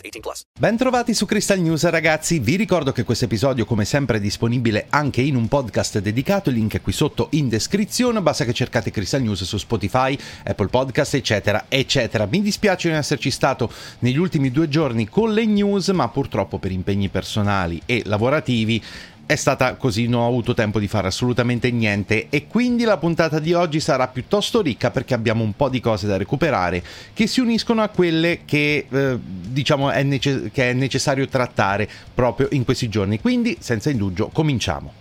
18 plus. Bentrovati su Crystal News ragazzi, vi ricordo che questo episodio come sempre è disponibile anche in un podcast dedicato, il link è qui sotto in descrizione, basta che cercate Crystal News su Spotify, Apple Podcast eccetera eccetera. Mi dispiace non esserci stato negli ultimi due giorni con le news, ma purtroppo per impegni personali e lavorativi è stata così, non ho avuto tempo di fare assolutamente niente e quindi la puntata di oggi sarà piuttosto ricca perché abbiamo un po' di cose da recuperare che si uniscono a quelle che eh, diciamo è, nece- che è necessario trattare proprio in questi giorni. Quindi, senza indugio, cominciamo.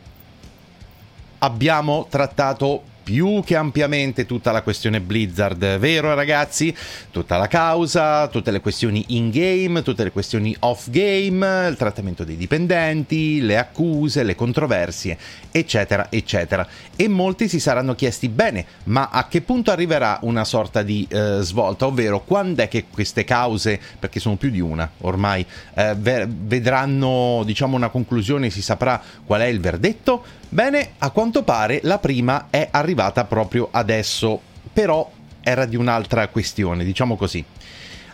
Abbiamo trattato più che ampiamente tutta la questione Blizzard, vero ragazzi? Tutta la causa, tutte le questioni in game, tutte le questioni off game, il trattamento dei dipendenti, le accuse, le controversie, eccetera, eccetera. E molti si saranno chiesti bene, ma a che punto arriverà una sorta di eh, svolta, ovvero quando è che queste cause, perché sono più di una ormai, eh, vedranno diciamo una conclusione, si saprà qual è il verdetto? Bene, a quanto pare la prima è arrivata proprio adesso, però era di un'altra questione, diciamo così.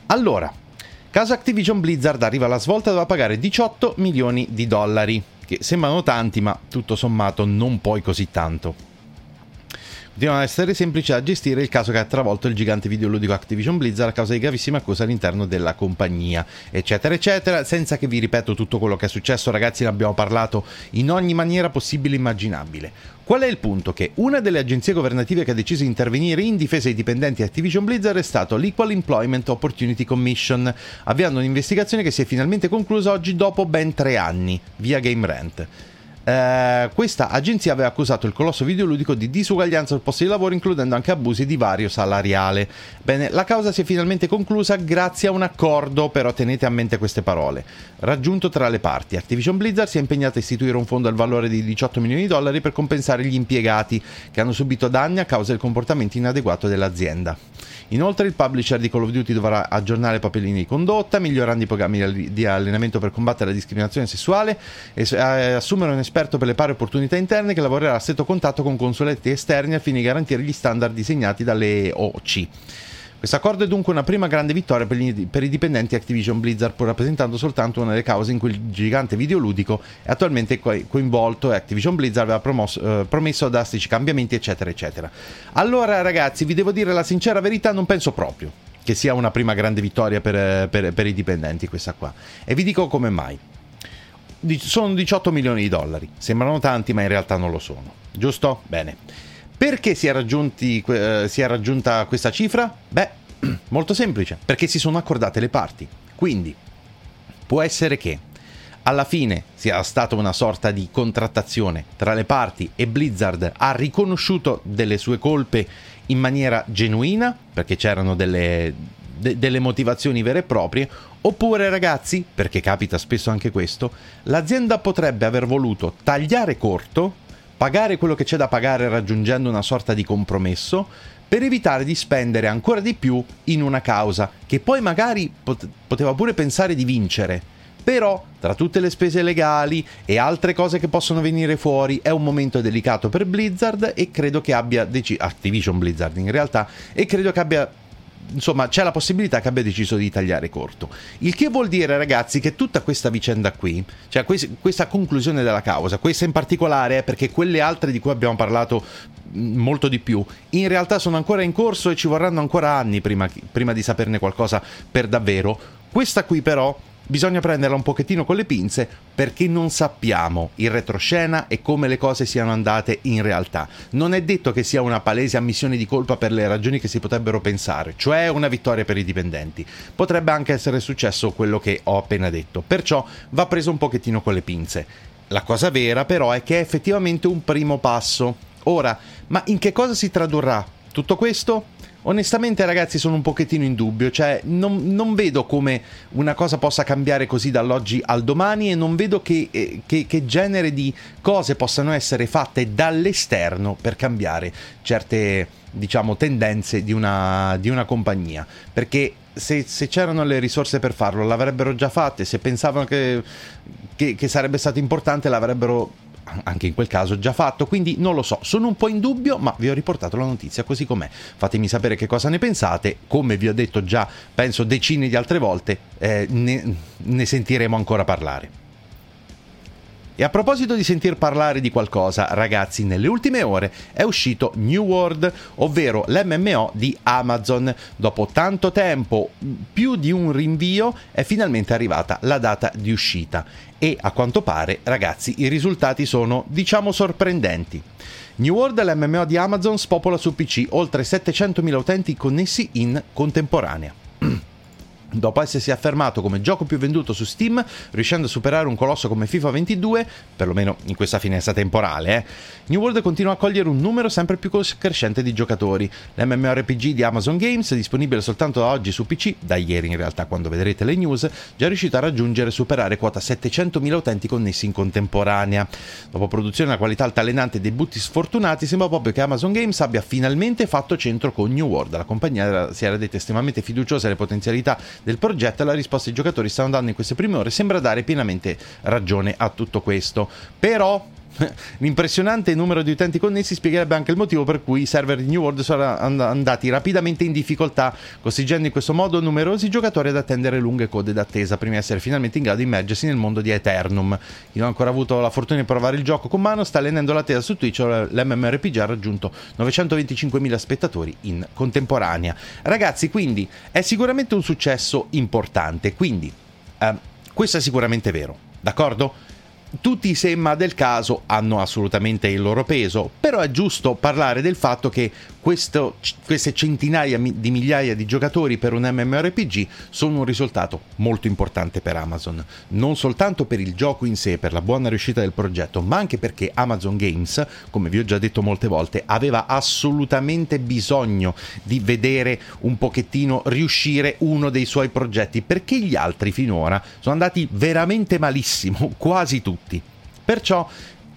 Allora, caso Activision Blizzard arriva alla svolta doveva pagare 18 milioni di dollari, che sembrano tanti, ma tutto sommato non poi così tanto continuano ad essere semplici da gestire il caso che ha travolto il gigante videoludico Activision Blizzard a causa di gravissime accuse all'interno della compagnia, eccetera, eccetera, senza che vi ripeto tutto quello che è successo, ragazzi, ne abbiamo parlato in ogni maniera possibile e immaginabile. Qual è il punto? Che una delle agenzie governative che ha deciso di intervenire in difesa dei dipendenti di Activision Blizzard è stato l'Equal Employment Opportunity Commission, avviando un'investigazione che si è finalmente conclusa oggi dopo ben tre anni, via Game Rant. Eh, questa agenzia aveva accusato il colosso videoludico di disuguaglianza al posto di lavoro, includendo anche abusi di vario salariale. Bene, la causa si è finalmente conclusa grazie a un accordo, però tenete a mente queste parole. Raggiunto tra le parti, Activision Blizzard si è impegnata a istituire un fondo al valore di 18 milioni di dollari per compensare gli impiegati che hanno subito danni a causa del comportamento inadeguato dell'azienda. Inoltre il publisher di Call of Duty dovrà aggiornare i propri linee di condotta, migliorando i programmi di allenamento per combattere la discriminazione sessuale e eh, assumere un esperto per le pari opportunità interne che lavorerà a stretto contatto con consuletti esterni al fine di garantire gli standard disegnati dalle OC. Questo accordo è dunque una prima grande vittoria per, gli, per, i dipendenti Activision Blizzard, pur rappresentando soltanto una delle cause in cui il gigante videoludico è attualmente coinvolto e Activision Blizzard aveva promosso, eh, promesso drastici cambiamenti, eccetera, eccetera. Allora, ragazzi, vi devo dire la sincera verità, non penso proprio che sia una prima grande vittoria per, per, per i dipendenti questa qua. E vi dico come mai. Sono 18 milioni di dollari, sembrano tanti, ma in realtà non lo sono. Giusto? Bene. Perché si è, eh, si è raggiunta questa cifra? Beh, molto semplice, perché si sono accordate le parti. Quindi, può essere che alla fine sia stata una sorta di contrattazione tra le parti e Blizzard ha riconosciuto delle sue colpe in maniera genuina, perché c'erano delle, de- delle motivazioni vere e proprie, oppure ragazzi, perché capita spesso anche questo, l'azienda potrebbe aver voluto tagliare corto pagare quello che c'è da pagare raggiungendo una sorta di compromesso per evitare di spendere ancora di più in una causa che poi magari pot- poteva pure pensare di vincere. Però, tra tutte le spese legali e altre cose che possono venire fuori, è un momento delicato per Blizzard e credo che abbia deciso. Activision Blizzard in realtà, e credo che abbia insomma c'è la possibilità che abbia deciso di tagliare corto. Il che vuol dire, ragazzi, che tutta questa vicenda qui, cioè questa conclusione della causa, questa in particolare, perché quelle altre di cui abbiamo parlato molto di più, in realtà sono ancora in corso e ci vorranno ancora anni prima, prima di saperne qualcosa per davvero. Questa qui però bisogna prenderla un pochettino con le pinze perché non sappiamo in retroscena e come le cose siano andate in realtà. Non è detto che sia una palese ammissione di colpa per le ragioni che si potrebbero pensare, cioè una vittoria per i dipendenti. Potrebbe anche essere successo quello che ho appena detto, perciò va preso un pochettino con le pinze. La cosa vera però è che è effettivamente un primo passo. Ora, ma in che cosa si tradurrà tutto questo? Onestamente ragazzi sono un pochettino in dubbio, cioè non, non, vedo come una cosa possa cambiare così dall'oggi al domani e non vedo che, eh, che, che genere di cose possano essere fatte dall'esterno per cambiare certe diciamo tendenze di una, di una compagnia, perché se, se, c'erano le risorse per farlo l'avrebbero già fatte, se pensavano che, che, che sarebbe stato importante l'avrebbero anche in quel caso già fatto, quindi non lo so, sono un po' in dubbio, ma vi ho riportato la notizia così com'è. Fatemi sapere che cosa ne pensate, come vi ho detto già, penso decine di altre volte, eh, ne, ne sentiremo ancora parlare. E a proposito di sentir parlare di qualcosa, ragazzi, nelle ultime ore è uscito New World, ovvero l'MMO di Amazon. Dopo tanto tempo, più di un rinvio, è finalmente arrivata la data di uscita. E a quanto pare, ragazzi, i risultati sono, diciamo, sorprendenti. New World, l'MMO di Amazon, spopola su PC oltre 700.000 utenti connessi in contemporanea. Dopo essersi affermato come gioco più venduto su Steam, riuscendo a superare un colosso come FIFA 22, perlomeno in questa finestra temporale, eh, New World continua a cogliere un numero sempre più crescente di giocatori. L'MMORPG di Amazon Games, disponibile soltanto da oggi su PC, da ieri in realtà quando vedrete le news, già è riuscito a raggiungere e superare quota 700.000 utenti connessi in contemporanea. Dopo produzione una qualità altalenante e debutti sfortunati, sembra proprio che Amazon Games abbia finalmente fatto centro con New World. La compagnia si era detta estremamente fiduciosa alle potenzialità del progetto e la risposta i giocatori stanno dando in queste prime ore sembra dare pienamente ragione a tutto questo. Però L'impressionante numero di utenti connessi spiegherebbe anche il motivo per cui i server di New World sono andati rapidamente in difficoltà, costringendo in questo modo numerosi giocatori ad attendere lunghe code d'attesa prima di essere finalmente in grado di immergersi nel mondo di Eternum. Chi non ha ancora avuto la fortuna di provare il gioco con mano sta allenando l'attesa su Twitch, l'MMRPG ha raggiunto 925.000 spettatori in contemporanea. Ragazzi, quindi è sicuramente un successo importante, quindi eh, questo è sicuramente vero, d'accordo? Tutti i semma del caso hanno assolutamente il loro peso, però è giusto parlare del fatto che questo, queste centinaia di migliaia di giocatori per un MMORPG sono un risultato molto importante per Amazon, non soltanto per il gioco in sé, per la buona riuscita del progetto, ma anche perché Amazon Games, come vi ho già detto molte volte, aveva assolutamente bisogno di vedere un pochettino riuscire uno dei suoi progetti, perché gli altri finora sono andati veramente malissimo, quasi tutti. Perciò,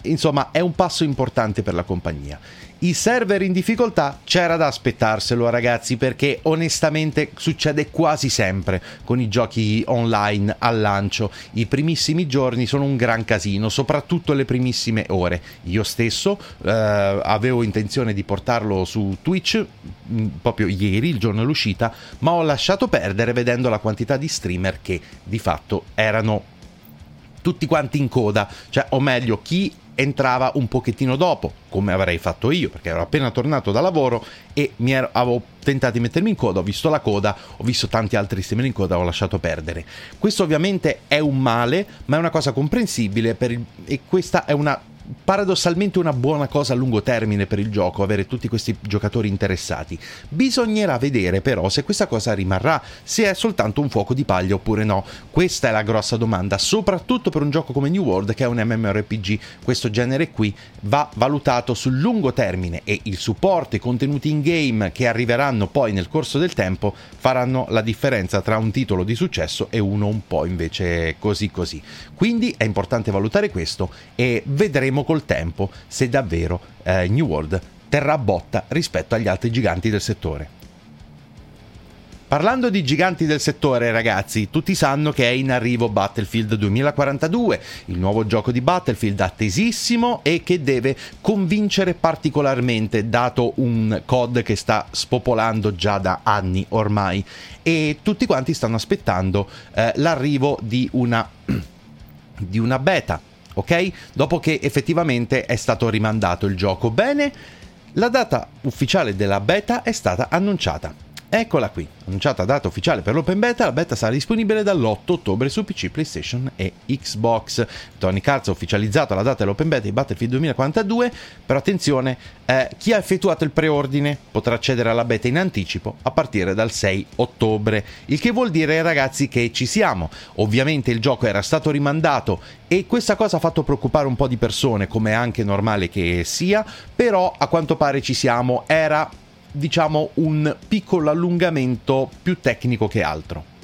insomma, è un passo importante per la compagnia. I server in difficoltà c'era da aspettarselo ragazzi perché onestamente succede quasi sempre con i giochi online al lancio. I primissimi giorni sono un gran casino, soprattutto le primissime ore. Io stesso eh, avevo intenzione di portarlo su Twitch mm, proprio ieri, il giorno dell'uscita, ma ho lasciato perdere vedendo la quantità di streamer che di fatto erano tutti quanti in coda, cioè o meglio chi entrava un pochettino dopo, come avrei fatto io, perché ero appena tornato da lavoro e mi ero, avevo tentato di mettermi in coda, ho visto la coda, ho visto tanti altri streamer in coda, ho lasciato perdere. Questo ovviamente è un male, ma è una cosa comprensibile il, e questa è una paradossalmente una buona cosa a lungo termine per il gioco avere tutti questi giocatori interessati. Bisognerà vedere però se questa cosa rimarrà, se è soltanto un fuoco di paglia oppure no. Questa è la grossa domanda, soprattutto per un gioco come New World che è un MMORPG. Questo genere qui va valutato sul lungo termine e il supporto e i contenuti in game che arriveranno poi nel corso del tempo faranno la differenza tra un titolo di successo e uno un po' invece così così. Quindi è importante valutare questo e vedremo vedremo col tempo se davvero eh, New World terrà botta rispetto agli altri giganti del settore. Parlando di giganti del settore, ragazzi, tutti sanno che è in arrivo Battlefield 2042, il nuovo gioco di Battlefield attesissimo e che deve convincere particolarmente, dato un COD che sta spopolando già da anni ormai. E tutti quanti stanno aspettando eh, l'arrivo di una, di una beta ok? Dopo che effettivamente è stato rimandato il gioco. Bene, la data ufficiale della beta è stata annunciata. Eccola qui, annunciata data ufficiale per l'open beta, la beta sarà disponibile dall'8 ottobre su PC, PlayStation e Xbox. Tony Arts ha ufficializzato la data dell'open beta di Battlefield 2042, però attenzione, eh, chi ha effettuato il preordine potrà accedere alla beta in anticipo a partire dal 6 ottobre, il che vuol dire ragazzi che ci siamo. Ovviamente il gioco era stato rimandato e questa cosa ha fatto preoccupare un po' di persone, come è anche normale che sia, però a quanto pare ci siamo, era diciamo un piccolo allungamento più tecnico che altro.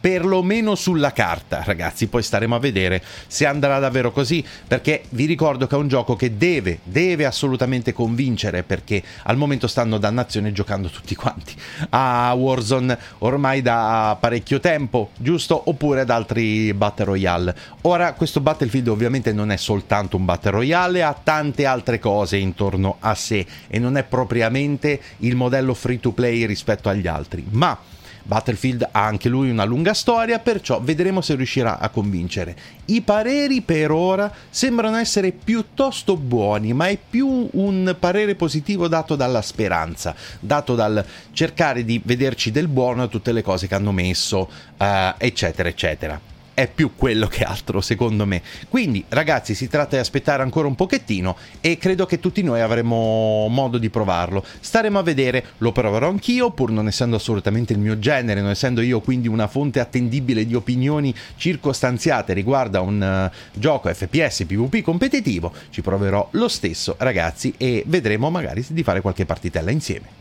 Perlomeno sulla carta, ragazzi, poi staremo a vedere se andrà davvero così, perché vi ricordo che è un gioco che deve, deve assolutamente convincere, perché al momento stanno dannazione giocando tutti quanti a Warzone ormai da parecchio tempo, giusto? Oppure ad altri Battle Royale. Ora, questo Battlefield ovviamente non è soltanto un Battle Royale, ha tante altre cose intorno a sé e non è propriamente il modello free to play rispetto agli altri, ma Battlefield ha anche lui una lunga storia, perciò vedremo se riuscirà a convincere. I pareri per ora sembrano essere piuttosto buoni, ma è più un parere positivo dato dalla speranza, dato dal cercare di vederci del buono a tutte le cose che hanno messo, uh, eccetera, eccetera è più quello che altro secondo me. Quindi ragazzi si tratta di aspettare ancora un pochettino e credo che tutti noi avremo modo di provarlo. Staremo a vedere, lo proverò anch'io pur non essendo assolutamente il mio genere, non essendo io quindi una fonte attendibile di opinioni circostanziate riguardo a un uh, gioco FPS PvP competitivo. Ci proverò lo stesso ragazzi e vedremo magari di fare qualche partitella insieme.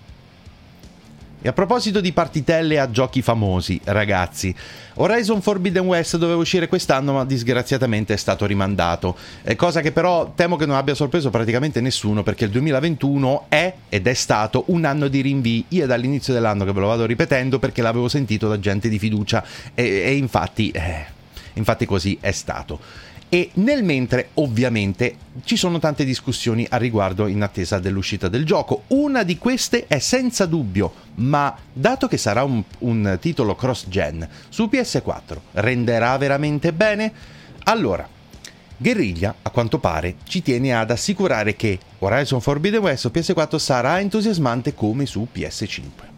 E a proposito di partitelle a giochi famosi, ragazzi, Horizon Forbidden West doveva uscire quest'anno, ma disgraziatamente è stato rimandato. Eh, cosa che però temo che non abbia sorpreso praticamente nessuno, perché il 2021 è ed è stato un anno di rinvii. Io dall'inizio dell'anno che ve lo vado ripetendo perché l'avevo sentito da gente di fiducia e, e infatti, eh, infatti così è stato e nel mentre ovviamente ci sono tante discussioni a riguardo in attesa dell'uscita del gioco. Una di queste è senza dubbio, ma dato che sarà un, un titolo cross-gen su PS4, renderà veramente bene? Allora, Guerriglia, a quanto pare, ci tiene ad assicurare che Horizon Forbidden West su PS4 sarà entusiasmante come su PS5.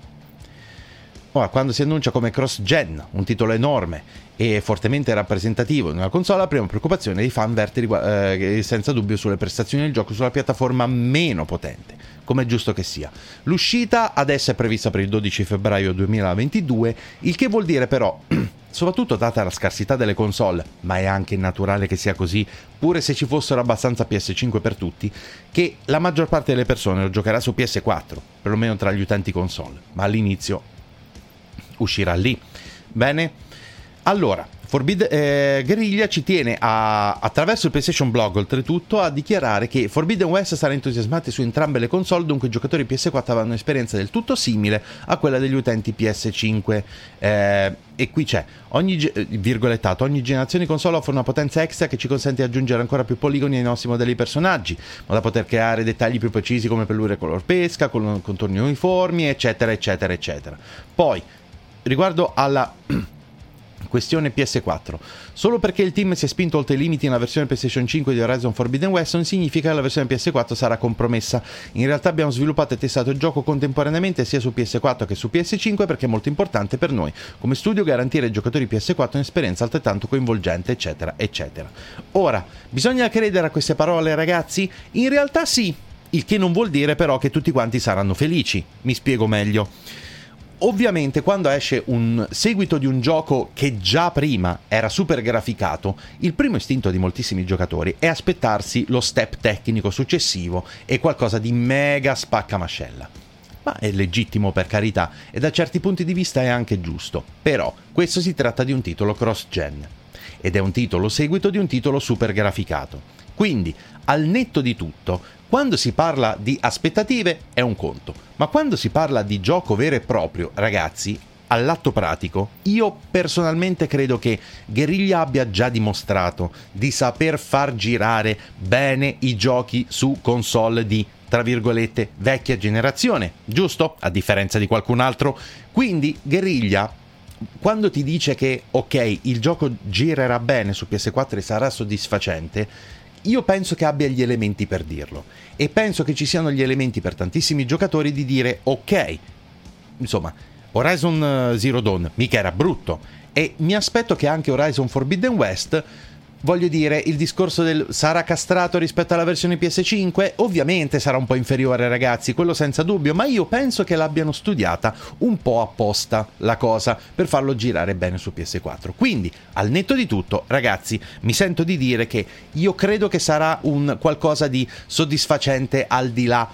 Ora, quando si annuncia come cross-gen, un titolo enorme e fortemente rappresentativo in una console, la prima preoccupazione dei fan verte eh, senza dubbio sulle prestazioni del gioco sulla piattaforma meno potente, come è giusto che sia. L'uscita adesso è prevista per il 12 febbraio 2022, il che vuol dire però soprattutto data la scarsità delle console, ma è anche naturale che sia così, pure se ci fossero abbastanza PS5 per tutti, che la maggior parte delle persone lo giocherà su PS4, perlomeno tra gli utenti console, ma all'inizio uscirà lì. Bene? Allora, Forbid- eh, Guerriglia ci tiene a, attraverso il PlayStation Blog oltretutto a dichiarare che Forbidden West sarà entusiasmati su entrambe le console, dunque i giocatori PS4 avranno un'esperienza del tutto simile a quella degli utenti PS5. Eh, e qui c'è, ogni, virgolettato, ogni generazione di console offre una potenza extra che ci consente di aggiungere ancora più poligoni ai nostri modelli personaggi, ma da poter creare dettagli più precisi come pelure color pesca, con contorni uniformi, eccetera, eccetera, eccetera. Poi, riguardo alla Questione PS4. Solo perché il team si è spinto oltre i limiti nella versione PlayStation 5 di Horizon Forbidden West non significa che la versione PS4 sarà compromessa. In realtà abbiamo sviluppato e testato il gioco contemporaneamente sia su PS4 che su PS5 perché è molto importante per noi come studio garantire ai giocatori PS4 un'esperienza altrettanto coinvolgente, eccetera, eccetera. Ora, bisogna credere a queste parole ragazzi? In realtà sì, il che non vuol dire però che tutti quanti saranno felici. Mi spiego meglio ovviamente quando esce un seguito di un gioco che già prima era super graficato, il primo istinto di moltissimi giocatori è aspettarsi lo step tecnico successivo e qualcosa di mega spaccamascella. Ma è legittimo per carità e da certi punti di vista è anche giusto. Però questo si tratta di un titolo cross-gen ed è un titolo seguito di un titolo super graficato. Quindi, al netto di tutto, quando si parla di aspettative è un conto, ma quando si parla di gioco vero e proprio, ragazzi, all'atto pratico, io personalmente credo che Guerriglia abbia già dimostrato di saper far girare bene i giochi su console di tra virgolette vecchia generazione, giusto? A differenza di qualcun altro. Quindi Guerriglia quando ti dice che ok, il gioco girerà bene su PS4 e sarà soddisfacente, io penso che abbia gli elementi per dirlo. E penso che ci siano gli elementi per tantissimi giocatori di dire ok, insomma, Horizon eh, Zero Dawn mica era brutto. E mi aspetto che anche Horizon Forbidden West Voglio dire, il discorso del sarà castrato rispetto alla versione PS5? Ovviamente sarà un po' inferiore, ragazzi, quello senza dubbio, ma io penso che l'abbiano studiata un po' apposta la cosa per farlo girare bene su PS4. Quindi, al netto di tutto, ragazzi, mi sento di dire che io credo che sarà un qualcosa di soddisfacente al di là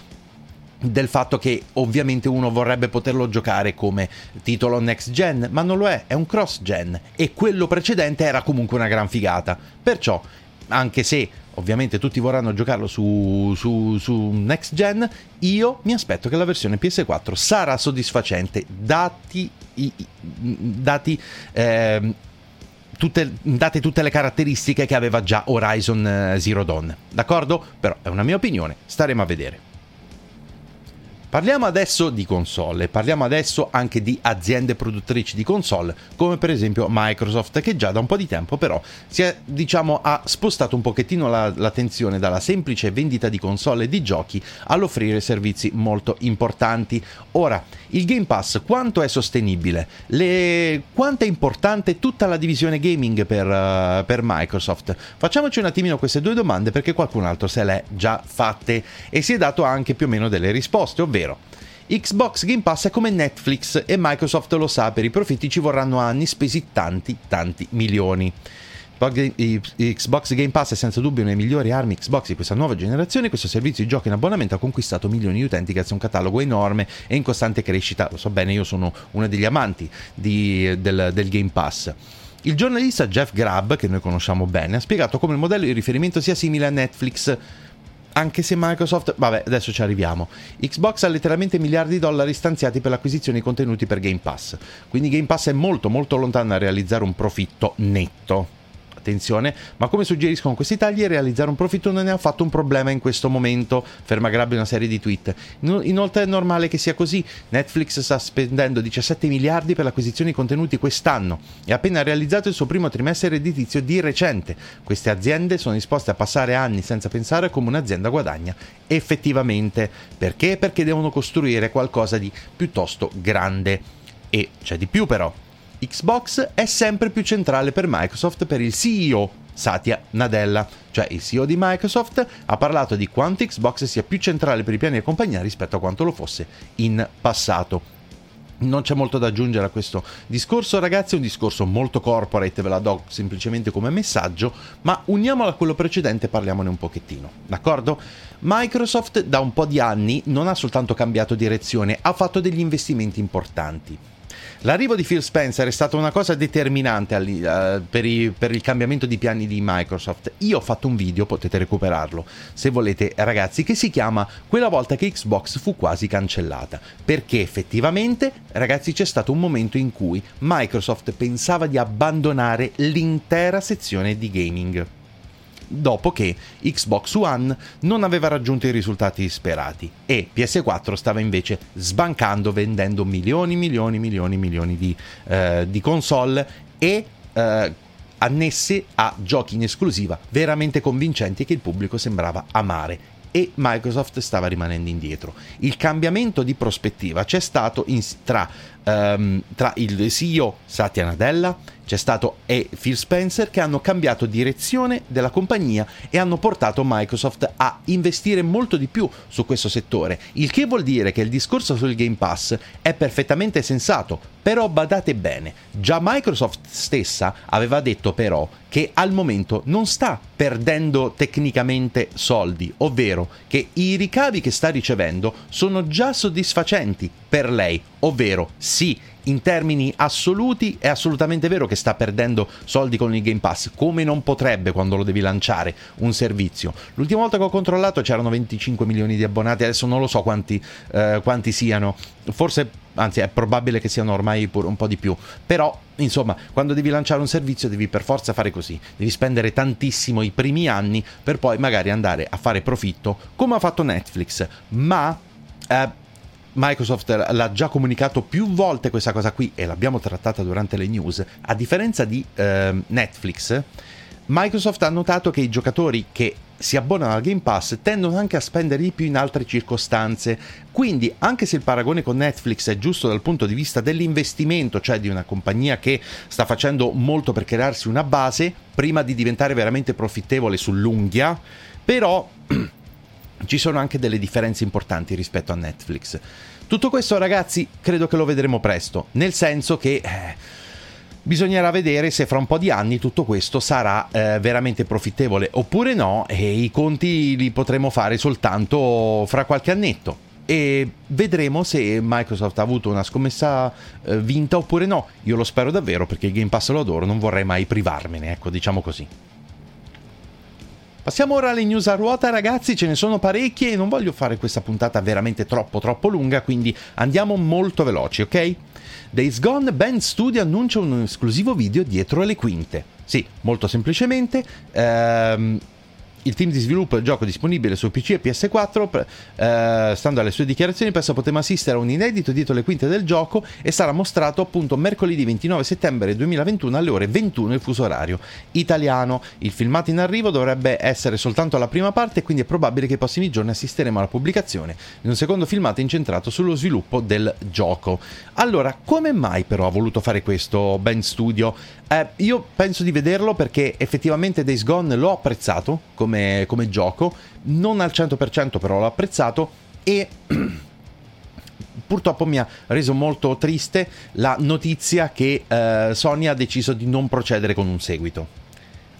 del fatto che ovviamente uno vorrebbe poterlo giocare come titolo next gen, ma non lo è, è un cross gen e quello precedente era comunque una gran figata. Perciò, anche se ovviamente tutti vorranno giocarlo su, su, su next gen, io mi aspetto che la versione PS4 sarà soddisfacente, dati, i, dati eh, Tutte, date tutte le caratteristiche che aveva già Horizon eh, Zero Dawn. D'accordo? Però è una mia opinione, staremo a vedere. Parliamo adesso di console, parliamo adesso anche di aziende produttrici di console, come per esempio Microsoft, che già da un po' di tempo però è, diciamo, ha spostato un pochettino la, l'attenzione dalla semplice vendita di console e di giochi all'offrire servizi molto importanti. Ora, il Game Pass quanto è sostenibile? Le... Quanto è importante tutta la divisione gaming per, uh, per Microsoft? Facciamoci un attimino queste due domande perché qualcun altro se le è già fatte e si è dato anche più o meno delle risposte, ovvero Vero. Xbox Game Pass è come Netflix e Microsoft lo sa, per i profitti ci vorranno anni spesi tanti, tanti milioni. Xbox Game Pass è senza dubbio una delle migliori armi Xbox di questa nuova generazione. Questo servizio di giochi in abbonamento ha conquistato milioni di utenti grazie a un catalogo enorme e in costante crescita. Lo so bene, io sono uno degli amanti di, del, del Game Pass. Il giornalista Jeff Grubb, che noi conosciamo bene, ha spiegato come il modello di riferimento sia simile a Netflix anche se Microsoft, vabbè, adesso ci arriviamo. Xbox ha letteralmente miliardi di dollari stanziati per l'acquisizione di contenuti per Game Pass. Quindi Game Pass è molto molto lontano da realizzare un profitto netto attenzione, ma come suggeriscono questi tagli, realizzare un profitto non è affatto un problema in questo momento, ferma Grabbi una serie di tweet. Inoltre è normale che sia così, Netflix sta spendendo 17 miliardi per l'acquisizione di contenuti quest'anno e ha appena realizzato il suo primo trimestre redditizio di recente. Queste aziende sono disposte a passare anni senza pensare come un'azienda guadagna effettivamente. Perché? Perché devono costruire qualcosa di piuttosto grande. E c'è di più però. Xbox è sempre più centrale per Microsoft per il CEO Satya Nadella, cioè il CEO di Microsoft, ha parlato di quanto Xbox sia più centrale per i piani di compagnia rispetto a quanto lo fosse in passato. Non c'è molto da aggiungere a questo discorso, ragazzi, è un discorso molto corporate, ve la do semplicemente come messaggio, ma uniamolo a quello precedente e parliamone un pochettino, d'accordo? Microsoft da un po' di anni non ha soltanto cambiato direzione, ha fatto degli investimenti importanti. L'arrivo di Phil Spencer è stata una cosa determinante uh, per, i, per, il cambiamento di piani di Microsoft. Io ho fatto un video, potete recuperarlo se volete, ragazzi, che si chiama Quella volta che Xbox fu quasi cancellata. Perché effettivamente, ragazzi, c'è stato un momento in cui Microsoft pensava di abbandonare l'intera sezione di gaming dopo che Xbox One non aveva raggiunto i risultati sperati e PS4 stava invece sbancando vendendo milioni, milioni, milioni, milioni di, eh, di console e eh, annesse a giochi in esclusiva veramente convincenti che il pubblico sembrava amare e Microsoft stava rimanendo indietro. Il cambiamento di prospettiva c'è stato in, tra, um, tra il CEO Satya Nadella c'è stato e Phil Spencer che hanno cambiato direzione della compagnia e hanno portato Microsoft a investire molto di più su questo settore, il che vuol dire che il discorso sul Game Pass è perfettamente sensato, però badate bene, già Microsoft stessa aveva detto però che al momento non sta perdendo tecnicamente soldi, ovvero che i ricavi che sta ricevendo sono già soddisfacenti per lei, ovvero sì, in termini assoluti è assolutamente vero che sta perdendo soldi con il Game Pass, come non potrebbe quando lo devi lanciare un servizio. L'ultima volta che ho controllato c'erano 25 milioni di abbonati, adesso non lo so quanti, eh, quanti siano, forse, anzi è probabile che siano ormai pure un po' di più, però insomma quando devi lanciare un servizio devi per forza fare così, devi spendere tantissimo i primi anni per poi magari andare a fare profitto come ha fatto Netflix, ma... Eh, Microsoft l'ha già comunicato più volte questa cosa qui e l'abbiamo trattata durante le news. A differenza di eh, Netflix, Microsoft ha notato che i giocatori che si abbonano al Game Pass tendono anche a spendere di più in altre circostanze. Quindi, anche se il paragone con Netflix è giusto dal punto di vista dell'investimento, cioè di una compagnia che sta facendo molto per crearsi una base prima di diventare veramente profittevole sull'unghia, però ci sono anche delle differenze importanti rispetto a Netflix. Tutto questo, ragazzi, credo che lo vedremo presto, nel senso che. Eh, Bisognerà vedere se fra un po' di anni tutto questo sarà eh, veramente profittevole oppure no e i conti li potremo fare soltanto fra qualche annetto e vedremo se Microsoft ha avuto una scommessa eh, vinta oppure no. Io lo spero davvero perché il Game Pass lo adoro, non vorrei mai privarmene, ecco, diciamo così. Passiamo ora alle news a ruota, ragazzi, ce ne sono parecchie e non voglio fare questa puntata veramente troppo troppo lunga, quindi andiamo molto veloci, ok? Days Gone Band Studio annuncia un esclusivo video dietro le quinte. Sì, molto semplicemente. Ehm, il team di sviluppo del gioco disponibile su PC e PS4, eh, stando alle sue dichiarazioni, presto potremo assistere a un inedito dietro le quinte del gioco e sarà mostrato appunto mercoledì 29 settembre 2021 alle ore 21 il fuso orario italiano. Il filmato in arrivo dovrebbe essere soltanto la prima parte quindi è probabile che i prossimi giorni assisteremo alla pubblicazione di un secondo filmato incentrato sullo sviluppo del gioco. Allora, come mai però ha voluto fare questo Ben Studio? Eh, io penso di vederlo perché effettivamente Days Gone l'ho apprezzato come, come gioco, non al 100% però l'ho apprezzato e purtroppo mi ha reso molto triste la notizia che eh, Sony ha deciso di non procedere con un seguito.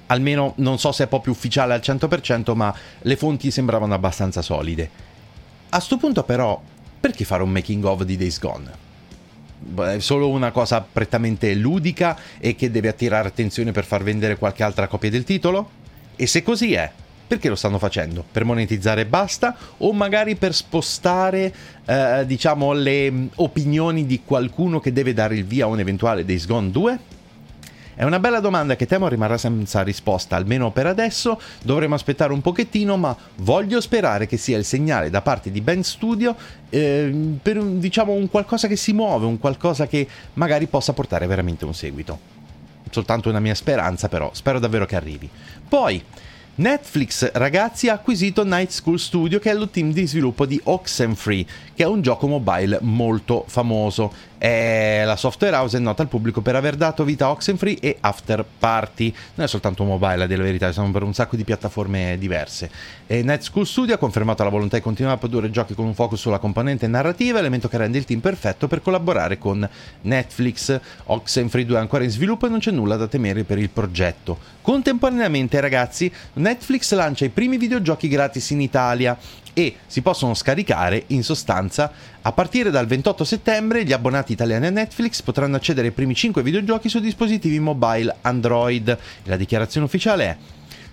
Almeno non so se è proprio ufficiale al 100%, ma le fonti sembravano abbastanza solide. A sto punto però, perché fare un making of di Days Gone? è solo una cosa prettamente ludica e che deve attirare attenzione per far vendere qualche altra copia del titolo? E se così è, perché lo stanno facendo? Per monetizzare e basta o magari per spostare eh, diciamo le opinioni di qualcuno che deve dare il via a un eventuale Days Gone 2? È una bella domanda che temo rimarrà senza risposta, almeno per adesso. Dovremo aspettare un pochettino, ma voglio sperare che sia il segnale da parte di Ben Studio eh, per un, diciamo un qualcosa che si muove, un qualcosa che magari possa portare veramente un seguito. Soltanto una mia speranza, però spero davvero che arrivi. Poi Netflix, ragazzi, ha acquisito Night School Studio, che è il team di sviluppo di Oxenfree, che è un gioco mobile molto famoso. E la software house è nota al pubblico per aver dato vita a Oxenfree e After Party. Non è soltanto mobile, a dire la verità, sono per un sacco di piattaforme diverse. E Night School Studio ha confermato la volontà di continuare a produrre giochi con un focus sulla componente narrativa, elemento che rende il team perfetto per collaborare con Netflix. Oxenfree 2 è ancora in sviluppo e non c'è nulla da temere per il progetto. Contemporaneamente, ragazzi, Netflix lancia i primi videogiochi gratis in Italia e si possono scaricare in sostanza a partire dal 28 settembre gli abbonati italiani a Netflix potranno accedere ai primi 5 videogiochi su dispositivi mobile Android la dichiarazione ufficiale è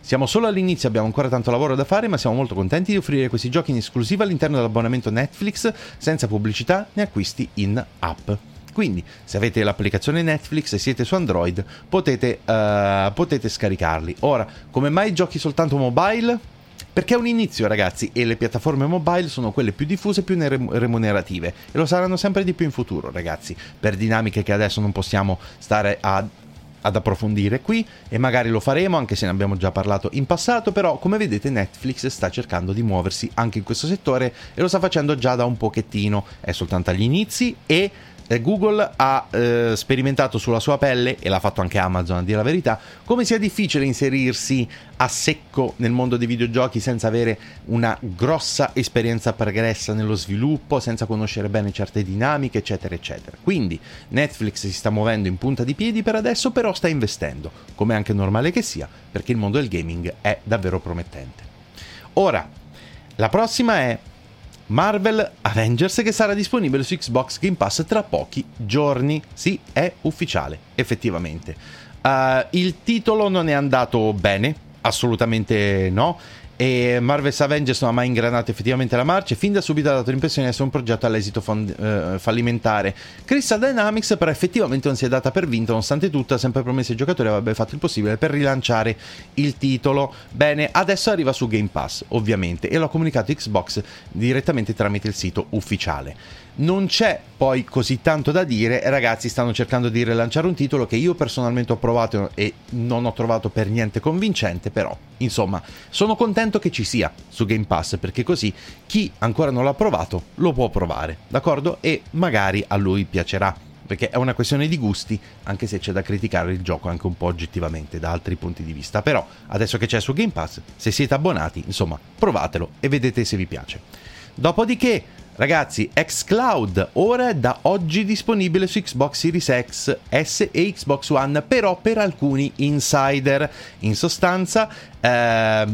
siamo solo all'inizio, abbiamo ancora tanto lavoro da fare, ma siamo molto contenti di offrire questi giochi in esclusiva all'interno dell'abbonamento Netflix senza pubblicità né acquisti in app. Quindi, se avete l'applicazione Netflix e siete su Android, potete, uh, potete scaricarli. Ora, come mai giochi soltanto mobile? Perché è un inizio, ragazzi, e le piattaforme mobile sono quelle più diffuse e più remunerative. E lo saranno sempre di più in futuro, ragazzi, per dinamiche che adesso non possiamo stare a ad approfondire qui e magari lo faremo anche se ne abbiamo già parlato in passato, però come vedete Netflix sta cercando di muoversi anche in questo settore e lo sta facendo già da un pochettino, è soltanto agli inizi e eh, Google ha eh, sperimentato sulla sua pelle, e l'ha fatto anche Amazon a dire la verità, come sia difficile inserirsi a secco nel mondo dei videogiochi senza avere una grossa esperienza pregressa nello sviluppo, senza conoscere bene certe dinamiche, eccetera, eccetera. Quindi Netflix si sta muovendo in punta di piedi per adesso, però sta investendo, come anche normale che sia, perché il mondo del gaming è davvero promettente. Ora, la prossima è Marvel Avengers che sarà disponibile su Xbox Game Pass tra pochi giorni. Sì, è ufficiale, effettivamente. Uh, il titolo non è andato bene, assolutamente no e Marvel's Avengers non ha mai ingranato effettivamente la marcia e fin da subito ha dato l'impressione di essere un progetto all'esito fond- eh, fallimentare. Crystal Dynamics però effettivamente non si è data per vinta nonostante tutto ha sempre promesso ai giocatori avrebbe fatto il possibile per rilanciare il titolo. Bene, adesso arriva su Game Pass ovviamente e l'ha comunicato Xbox direttamente tramite il sito ufficiale. non c'è poi così tanto da dire. Ragazzi, stanno cercando di rilanciare un titolo che io personalmente ho provato e non ho trovato per niente convincente, però insomma, sono contento che ci sia su Game Pass perché così chi ancora non l'ha provato lo può provare, d'accordo? E magari a lui piacerà. Perché è una questione di gusti, anche se c'è da criticare il gioco anche un po' oggettivamente da altri punti di vista. Però, adesso che c'è su Game Pass, se siete abbonati, insomma, provatelo e vedete se vi piace. Dopodiché, Ragazzi, xCloud ora è da oggi disponibile su Xbox Series X, S e Xbox One, però per alcuni insider. In sostanza, eh,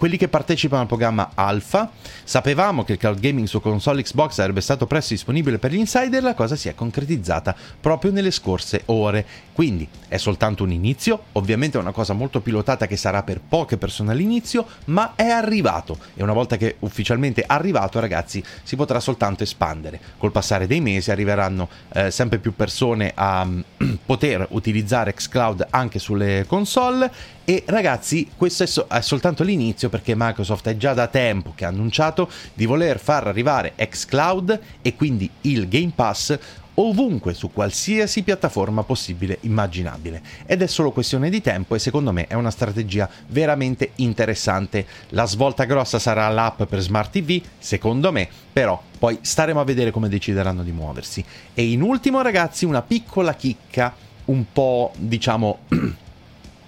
quelli che partecipano al programma Alpha. Sapevamo che il cloud gaming su console Xbox sarebbe stato presto disponibile per gli insider, la cosa si è concretizzata proprio nelle scorse ore. Quindi è soltanto un inizio, ovviamente è una cosa molto pilotata che sarà per poche persone all'inizio, ma è arrivato e una volta che è ufficialmente arrivato, ragazzi, si potrà soltanto espandere. Col passare dei mesi arriveranno eh, sempre più persone a poter utilizzare xCloud anche sulle console e ragazzi, questo è, so- è, soltanto l'inizio perché Microsoft è già da tempo che ha annunciato di voler far arrivare xCloud e quindi il Game Pass ovunque su qualsiasi piattaforma possibile immaginabile. Ed è solo questione di tempo e secondo me è una strategia veramente interessante. La svolta grossa sarà l'app per smart tv secondo me però poi staremo a vedere come decideranno di muoversi. E in ultimo ragazzi una piccola chicca un po' diciamo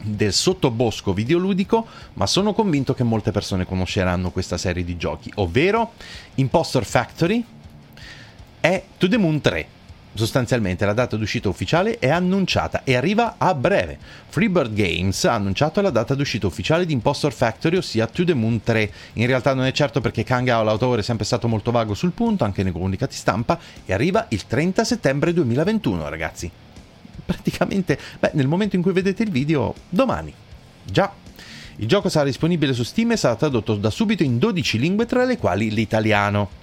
del sottobosco videoludico, ma sono convinto che molte persone conosceranno questa serie di giochi, ovvero Impostor Factory e To the Moon 3. Sostanzialmente la data d'uscita ufficiale è annunciata e arriva a breve. Freebird Games ha annunciato la data d'uscita ufficiale di Impostor Factory, ossia To the Moon 3. In realtà non è certo perché Kangao, l'autore, è sempre stato molto vago sul punto, anche nei comunicati stampa, e arriva il 30 settembre 2021, ragazzi praticamente beh, nel momento in cui vedete il video, domani. Già. Il gioco sarà disponibile su Steam e sarà tradotto da subito in 12 lingue, tra le quali l'italiano.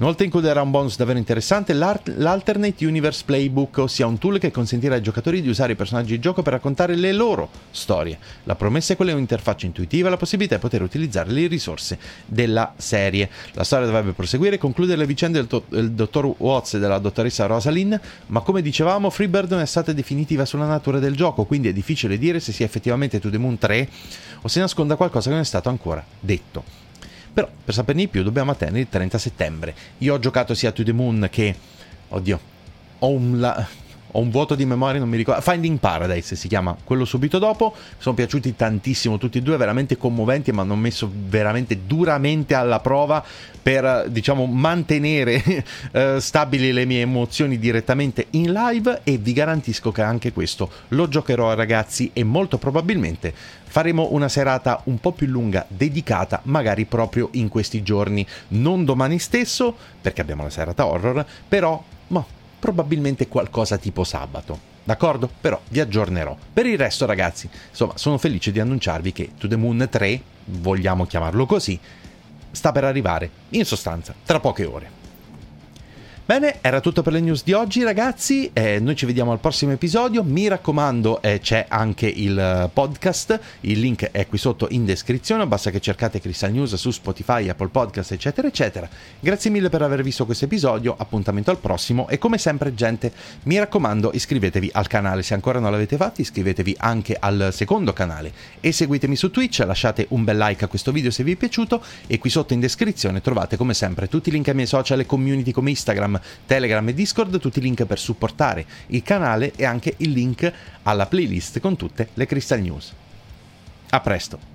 Inoltre includerà un bonus davvero interessante, l'Alternate Universe Playbook, ossia un tool che consentirà ai giocatori di usare i personaggi di gioco per raccontare le loro storie. La promessa è quella di un'interfaccia intuitiva e la possibilità di poter utilizzare le risorse della serie. La storia dovrebbe proseguire e concludere le vicende del, to- del dottor Watts e della dottoressa Rosalind, ma come dicevamo Freebird non è stata definitiva sulla natura del gioco, quindi è difficile dire se sia effettivamente To The Moon 3 o se nasconda qualcosa che non è stato ancora detto. Però per saperne di più dobbiamo attendere il 30 settembre. Io ho giocato sia To The Moon che... Oddio, ho un... La ho un vuoto di memoria, non mi ricordo. Finding Paradise si chiama, quello subito dopo. Mi sono piaciuti tantissimo tutti e due, veramente commoventi, ma hanno messo veramente duramente alla prova per, diciamo, mantenere eh, stabili le mie emozioni direttamente in live e vi garantisco che anche questo lo giocherò ragazzi e molto probabilmente faremo una serata un po' più lunga dedicata magari proprio in questi giorni, non domani stesso perché abbiamo la serata horror, però ma probabilmente qualcosa tipo sabato. D'accordo? Però vi aggiornerò. Per il resto, ragazzi, insomma, sono felice di annunciarvi che To The Moon 3, vogliamo chiamarlo così, sta per arrivare, in sostanza, tra poche ore. Bene, era tutto per le news di oggi ragazzi, eh, noi ci vediamo al prossimo episodio, mi raccomando eh, c'è anche il eh, podcast, il link è qui sotto in descrizione, basta che cercate Crystal News su Spotify, Apple Podcast eccetera eccetera. Grazie mille per aver visto questo episodio, appuntamento al prossimo e come sempre gente mi raccomando iscrivetevi al canale se ancora non l'avete fatto, iscrivetevi anche al secondo canale e seguitemi su Twitch, lasciate un bel like a questo video se vi è piaciuto e qui sotto in descrizione trovate come sempre tutti i link ai miei social e community come Instagram, Telegram e Discord, tutti i link per supportare il canale e anche il link alla playlist con tutte le Crystal News. A presto!